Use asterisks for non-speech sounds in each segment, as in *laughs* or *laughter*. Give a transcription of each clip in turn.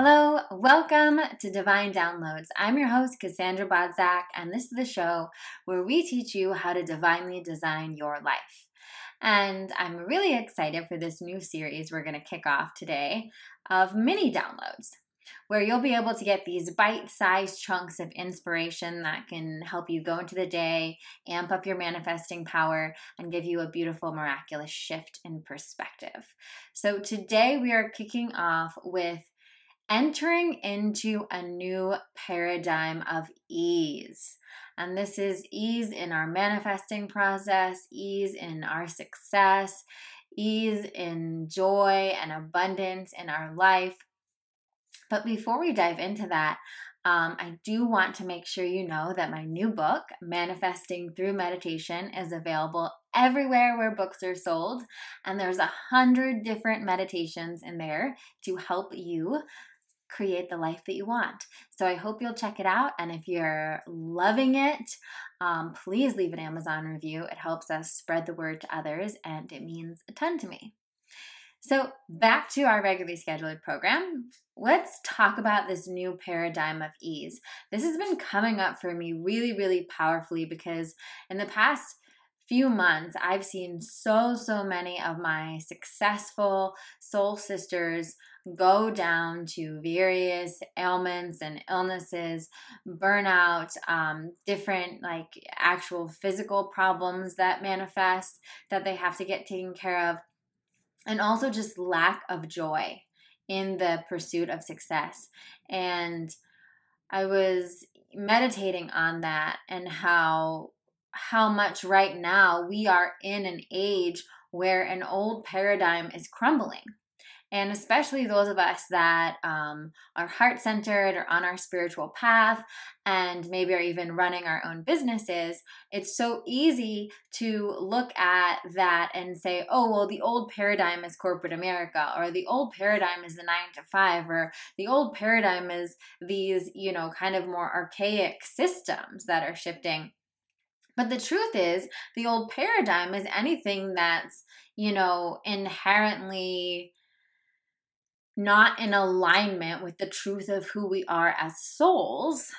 Hello, welcome to Divine Downloads. I'm your host, Cassandra Bodzak, and this is the show where we teach you how to divinely design your life. And I'm really excited for this new series we're going to kick off today of mini downloads, where you'll be able to get these bite sized chunks of inspiration that can help you go into the day, amp up your manifesting power, and give you a beautiful, miraculous shift in perspective. So today we are kicking off with entering into a new paradigm of ease. And this is ease in our manifesting process, ease in our success, ease in joy and abundance in our life. But before we dive into that, um, I do want to make sure you know that my new book, Manifesting Through Meditation, is available everywhere where books are sold. And there's a hundred different meditations in there to help you create the life that you want. So I hope you'll check it out. And if you're loving it, um, please leave an Amazon review. It helps us spread the word to others and it means a ton to me. So, back to our regularly scheduled program. Let's talk about this new paradigm of ease. This has been coming up for me really, really powerfully because in the past few months, I've seen so, so many of my successful soul sisters go down to various ailments and illnesses, burnout, um, different like actual physical problems that manifest that they have to get taken care of, and also just lack of joy in the pursuit of success. And I was meditating on that and how how much right now we are in an age where an old paradigm is crumbling and especially those of us that um, are heart centered or on our spiritual path and maybe are even running our own businesses, it's so easy to look at that and say, oh, well, the old paradigm is corporate America, or the old paradigm is the nine to five, or the old paradigm is these, you know, kind of more archaic systems that are shifting. But the truth is, the old paradigm is anything that's, you know, inherently not in alignment with the truth of who we are as souls.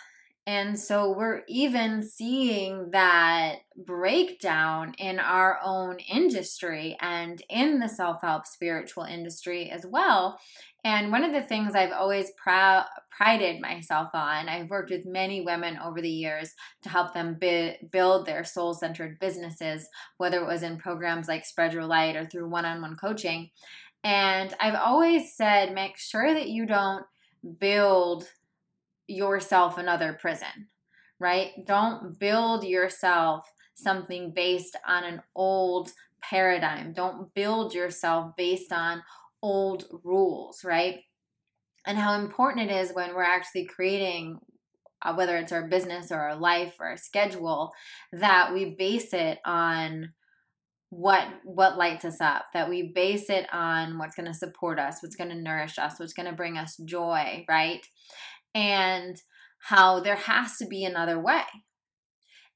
And so we're even seeing that breakdown in our own industry and in the self help spiritual industry as well. And one of the things I've always proud, prided myself on, I've worked with many women over the years to help them bi- build their soul centered businesses, whether it was in programs like Spread Your Light or through one on one coaching. And I've always said make sure that you don't build yourself another prison, right? Don't build yourself something based on an old paradigm. Don't build yourself based on old rules, right? And how important it is when we're actually creating, uh, whether it's our business or our life or our schedule, that we base it on what what lights us up that we base it on what's going to support us what's going to nourish us what's going to bring us joy right and how there has to be another way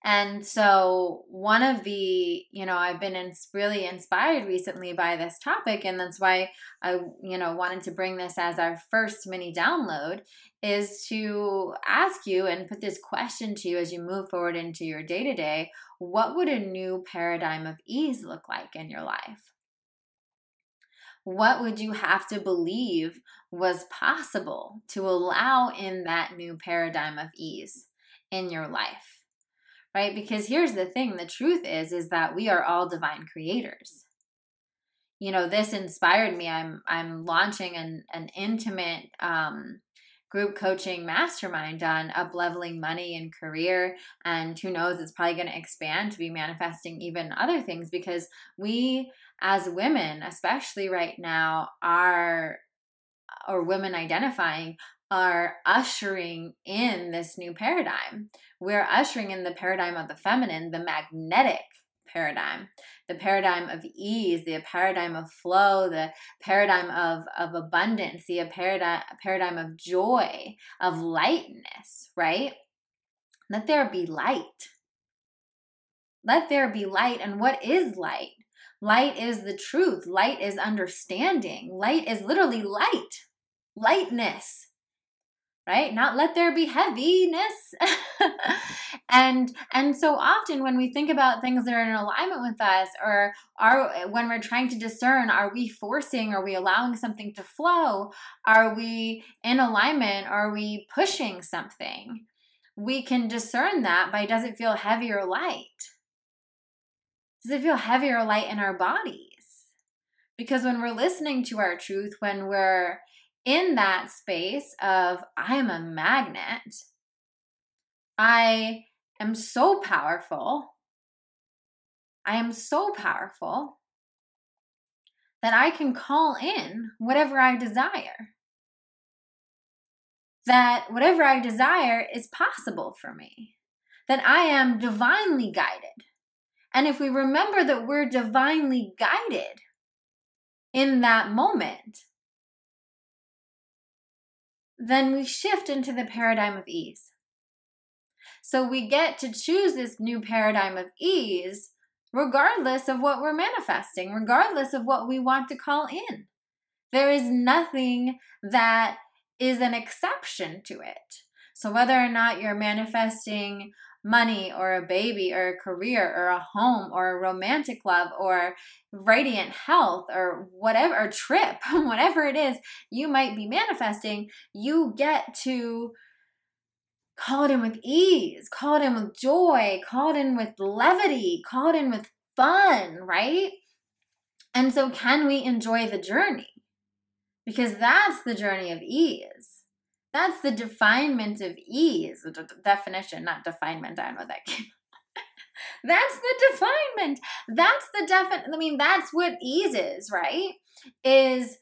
and so, one of the, you know, I've been really inspired recently by this topic, and that's why I, you know, wanted to bring this as our first mini download is to ask you and put this question to you as you move forward into your day to day what would a new paradigm of ease look like in your life? What would you have to believe was possible to allow in that new paradigm of ease in your life? right? Because here's the thing the truth is, is that we are all divine creators. You know, this inspired me. I'm I'm launching an an intimate um, group coaching mastermind on up leveling money and career. And who knows, it's probably going to expand to be manifesting even other things because we, as women, especially right now, are, or women identifying, are ushering in this new paradigm. We're ushering in the paradigm of the feminine, the magnetic paradigm, the paradigm of ease, the paradigm of flow, the paradigm of, of abundance, the paradigm, paradigm of joy, of lightness, right? Let there be light. Let there be light. And what is light? Light is the truth. Light is understanding. Light is literally light, lightness right? Not let there be heaviness. *laughs* And and so often when we think about things that are in alignment with us or are when we're trying to discern are we forcing are we allowing something to flow? Are we in alignment? Are we pushing something? We can discern that by does it feel heavy or light does it feel heavy or light in our bodies because when we're listening to our truth when we're in that space of I am a magnet, I am so powerful. I am so powerful that I can call in whatever I desire. That whatever I desire is possible for me. That I am divinely guided. And if we remember that we're divinely guided in that moment, then we shift into the paradigm of ease. So we get to choose this new paradigm of ease regardless of what we're manifesting, regardless of what we want to call in. There is nothing that is an exception to it. So whether or not you're manifesting money or a baby or a career or a home or a romantic love or radiant health or whatever, or trip, *laughs* whatever it is you might be manifesting, you get to call it in with ease, call it in with joy, call it in with levity, call it in with fun, right? And so, can we enjoy the journey? Because that's the journey of ease. That's the definement of ease. The definition, not definement. I don't know that *laughs* came. that's the definement. That's the defin. I mean, that's what ease is, right? Is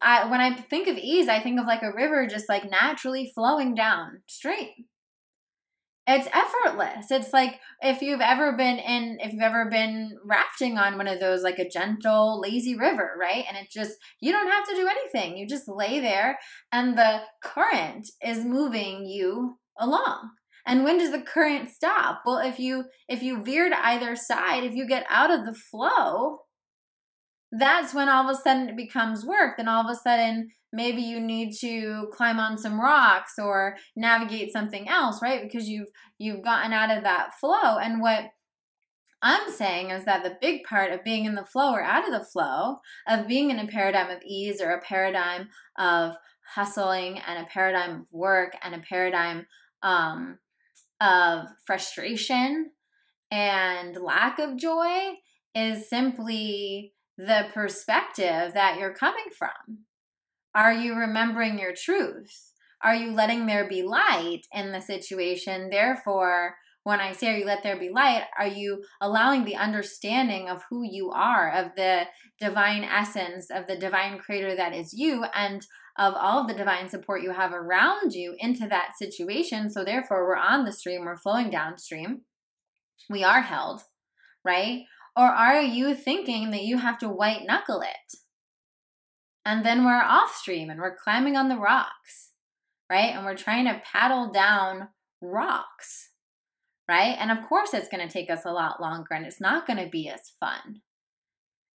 I, when I think of ease, I think of like a river just like naturally flowing down stream it's effortless. It's like if you've ever been in, if you've ever been rafting on one of those, like a gentle, lazy river, right? And it just, you don't have to do anything. You just lay there and the current is moving you along. And when does the current stop? Well, if you if you veer to either side, if you get out of the flow, that's when all of a sudden it becomes work. Then all of a sudden maybe you need to climb on some rocks or navigate something else right because you've you've gotten out of that flow and what I'm saying is that the big part of being in the flow or out of the flow, of being in a paradigm of ease or a paradigm of hustling and a paradigm of work and a paradigm um, of frustration and lack of joy, is simply the perspective that you're coming from. Are you remembering your truth? Are you letting there be light in the situation? Therefore, when I say, Are you let there be light? Are you allowing the understanding of who you are, of the divine essence, of the divine creator that is you, and of all of the divine support you have around you into that situation? So, therefore, we're on the stream, we're flowing downstream, we are held, right? Or are you thinking that you have to white knuckle it? And then we're off stream and we're climbing on the rocks, right? And we're trying to paddle down rocks, right? And of course, it's going to take us a lot longer and it's not going to be as fun.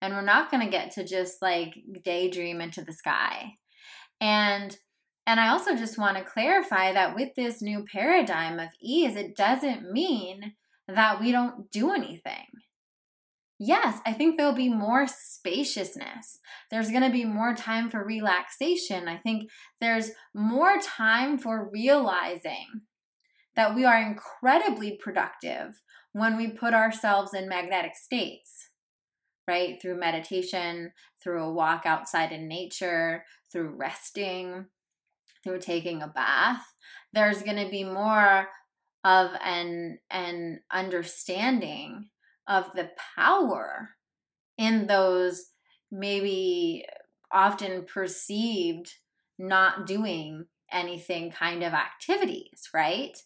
And we're not going to get to just like daydream into the sky. And and I also just want to clarify that with this new paradigm of ease, it doesn't mean that we don't do anything. Yes, I think there'll be more spaciousness. There's going to be more time for relaxation. I think there's more time for realizing that we are incredibly productive when we put ourselves in magnetic states, right? Through meditation, through a walk outside in nature, through resting, through taking a bath. There's going to be more of an, an understanding of the power in those maybe often perceived not doing anything kind of activities, right?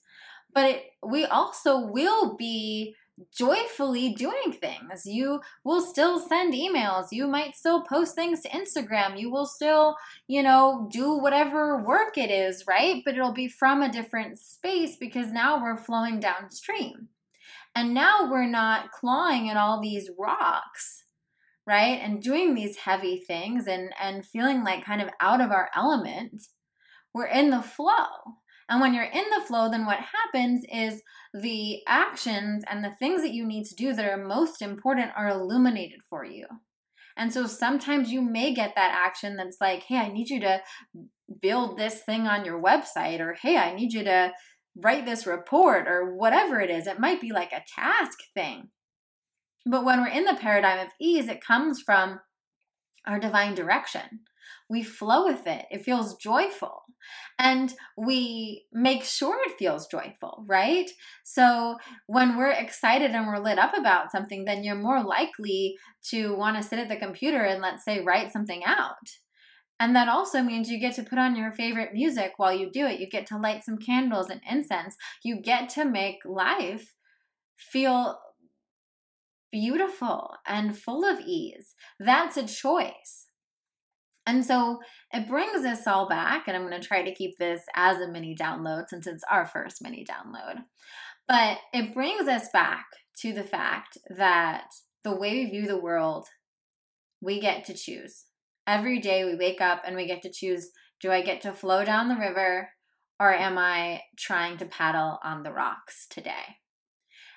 But it, we also will be joyfully doing things. You will still send emails. You might still post things to Instagram. You will still, you know, do whatever work it is, right? But it'll be from a different space because now we're flowing downstream. And now we're not clawing at all these rocks, right? And doing these heavy things and, and feeling like kind of out of our element. we're in the flow. And when you're in the flow, then what happens is the actions and the things that you need to do that are most important are illuminated for you. And so sometimes you may get that action that's like, hey, I need you to build this thing on your website, or hey, I need you to write this report, or whatever it is. It might be like a task thing. But when we're in the paradigm of ease, it comes from our divine direction. We flow with it. It feels joyful. And we make sure it feels joyful, right? So when we're excited and we're lit up about something, then you're more likely to want to sit at the computer and, let's say, write something out. And that also means you get to put on your favorite music while you do it. You get to light some candles and incense. You get to make life feel beautiful and full of ease. That's a choice. And so it brings us all back, and I'm going to try to keep this as a mini download since it's our first mini download. But it brings us back to the fact that the way we view the world, we get to choose. Every day we wake up and we get to choose do I get to flow down the river or am I trying to paddle on the rocks today?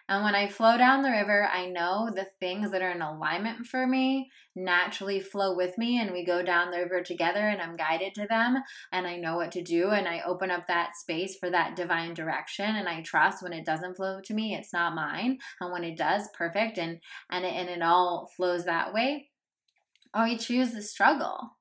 And when I flow down the river, I know the things that are in alignment for me naturally flow with me, and we go down the river together, and I'm guided to them, and I know what to do, and I open up that space for that divine direction, and I trust when it doesn't flow to me, it's not mine, and when it does, perfect, and and it, and it all flows that way. Or we choose the struggle,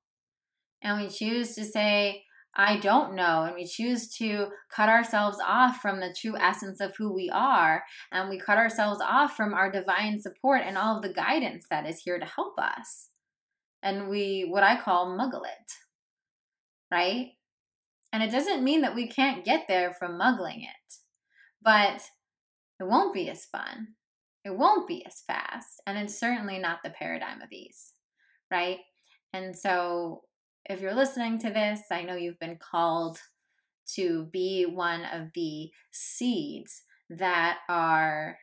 and we choose to say, I don't know. And we choose to cut ourselves off from the true essence of who we are. And we cut ourselves off from our divine support and all of the guidance that is here to help us. And we, what I call, muggle it. Right? And it doesn't mean that we can't get there from muggling it, but it won't be as fun. It won't be as fast. And it's certainly not the paradigm of ease. Right? And so if you're listening to this, I know you've been called to be one of the seeds that are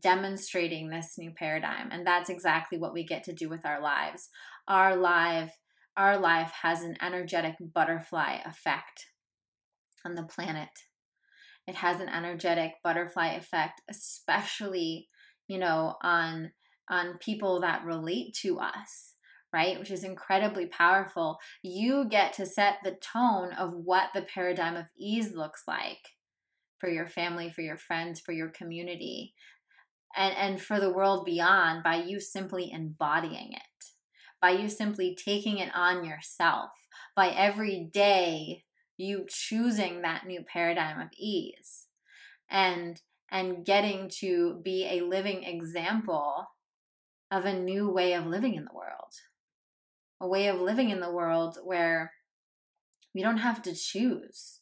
demonstrating this new paradigm and that's exactly what we get to do with our lives. Our life our life has an energetic butterfly effect on the planet. It has an energetic butterfly effect especially you know on on people that relate to us right? Which is incredibly powerful. You get to set the tone of what the paradigm of ease looks like for your family, for your friends, for your community, and, and for the world beyond by you simply embodying it, by you simply taking it on yourself, by every day you choosing that new paradigm of ease and and getting to be a living example of a new way of living in the world a way of living in the world where we don't have to choose.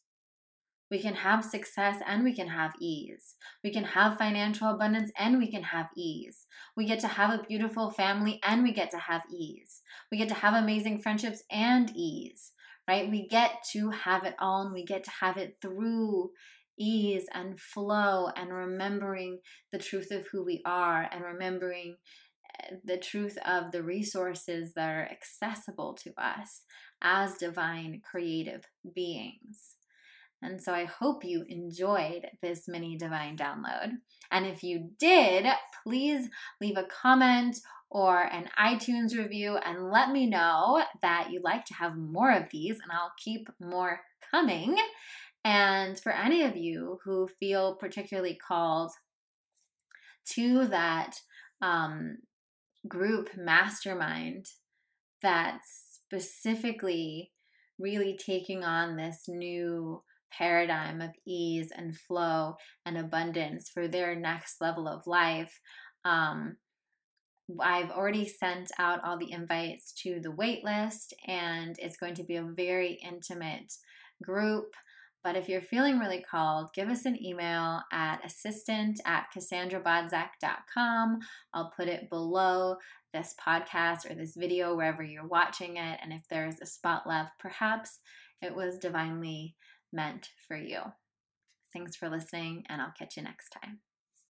We can have success and we can have ease. We can have financial abundance and we can have ease. We get to have a beautiful family and we get to have ease. We get to have amazing friendships and ease, right? We get to have it all and we get to have it through ease and flow and remembering the truth of who we are and remembering the truth of the resources that are accessible to us as divine creative beings. And so I hope you enjoyed this mini divine download. And if you did, please leave a comment or an iTunes review and let me know that you'd like to have more of these, and I'll keep more coming. And for any of you who feel particularly called to that um, group mastermind that's specifically really taking on this new paradigm of ease and flow and abundance for their next level of life. Um, I've already sent out all the invites to the waitlist, and it's going to be a very intimate group. But if you're feeling really called, give us an email at assistant at cassandrabodzak.com. I'll put it below this podcast or this video wherever you're watching it. And if there's a spot left, perhaps it was divinely meant for you. Thanks for listening, and I'll catch you next time.